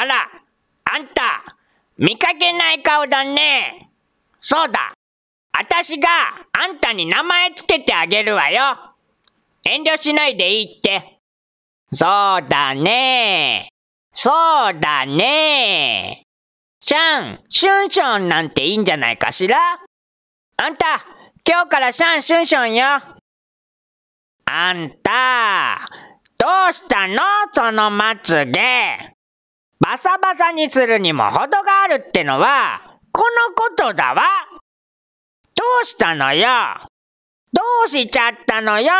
あら、あんた、見かけない顔だね。そうだ。あたしがあんたに名前つけてあげるわよ。遠慮しないでいいって。そうだね。そうだね。シャン、シュンションなんていいんじゃないかしら？あんた、今日からシャンシュンションよ。あんた、どうしたの？そのまつげ。バサバサにするにも程があるってのは、このことだわ。どうしたのよ？どうしちゃったのよ？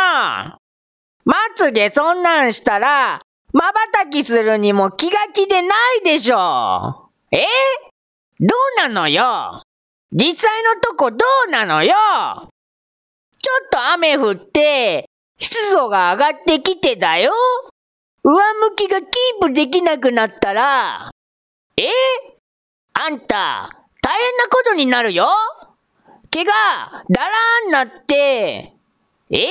まつげそんなんしたら、まばたきするにも気が気でないでしょ。え？どうなのよ？実際のとこどうなのよ？ちょっと雨降って、湿度が上がってきてだよ。上向きがキープできなくなったら、え？あんた、大変なことになるよ？毛がだらーんなって、え？え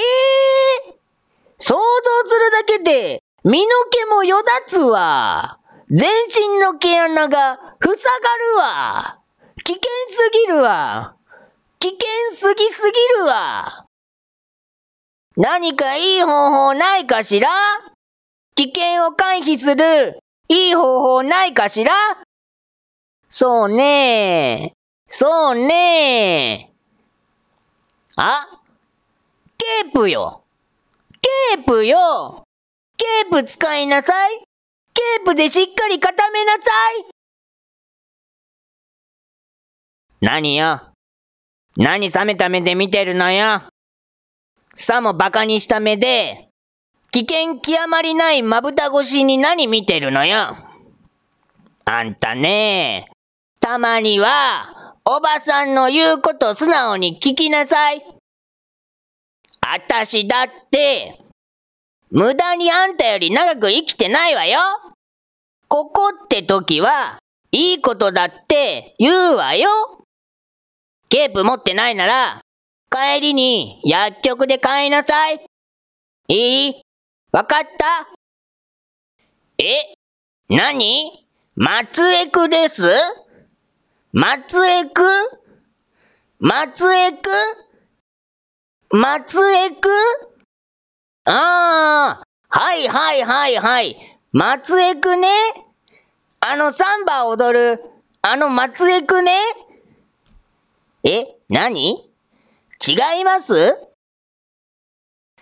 想像するだけで、身の毛もよだつわ。全身の毛穴が塞がるわ。危険すぎるわ。危険すぎすぎるわ。何かいい方法ないかしら？危険を回避するいい方法ないかしら？そうね。そうね。あ？ケープよ。ケープよ。ケープ使いなさい。ケープでしっかり固めなさい。何よ？何冷めた目で見てるのよ。さも馬鹿にした目で、危険極まりないまぶた越しに何見てるのよ。あんたね、たまには、おばさんの言うこと素直に聞きなさい。あたしだって、無駄にあんたより長く生きてないわよ。ここって時は、いいことだって言うわよ。ケープ持ってないなら、帰りに薬局で買いなさい。いい？わかった？え？何？松江区です？松江区？松江区？松江区？ああ、はいはいはいはい。松江区ね。あのサンバ踊る、あの松江区ね。え、何？違います？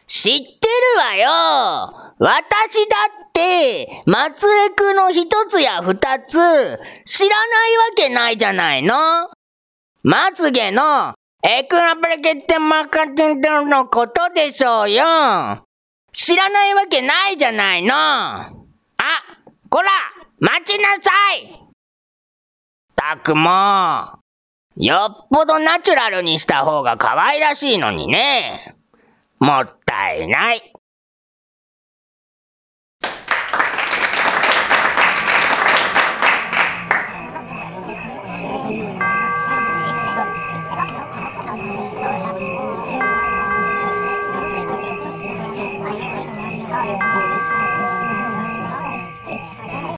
知ってるわよ。私だって、松江区の一つや二つ、知らないわけないじゃないの。まつげの、エクラブレケッテマカテントのことでしょうよ。知らないわけないじゃないの。あ、こら待ちなさい。たくも、よっぽどナチュラルにした方が可愛らしいのにね。もったいない。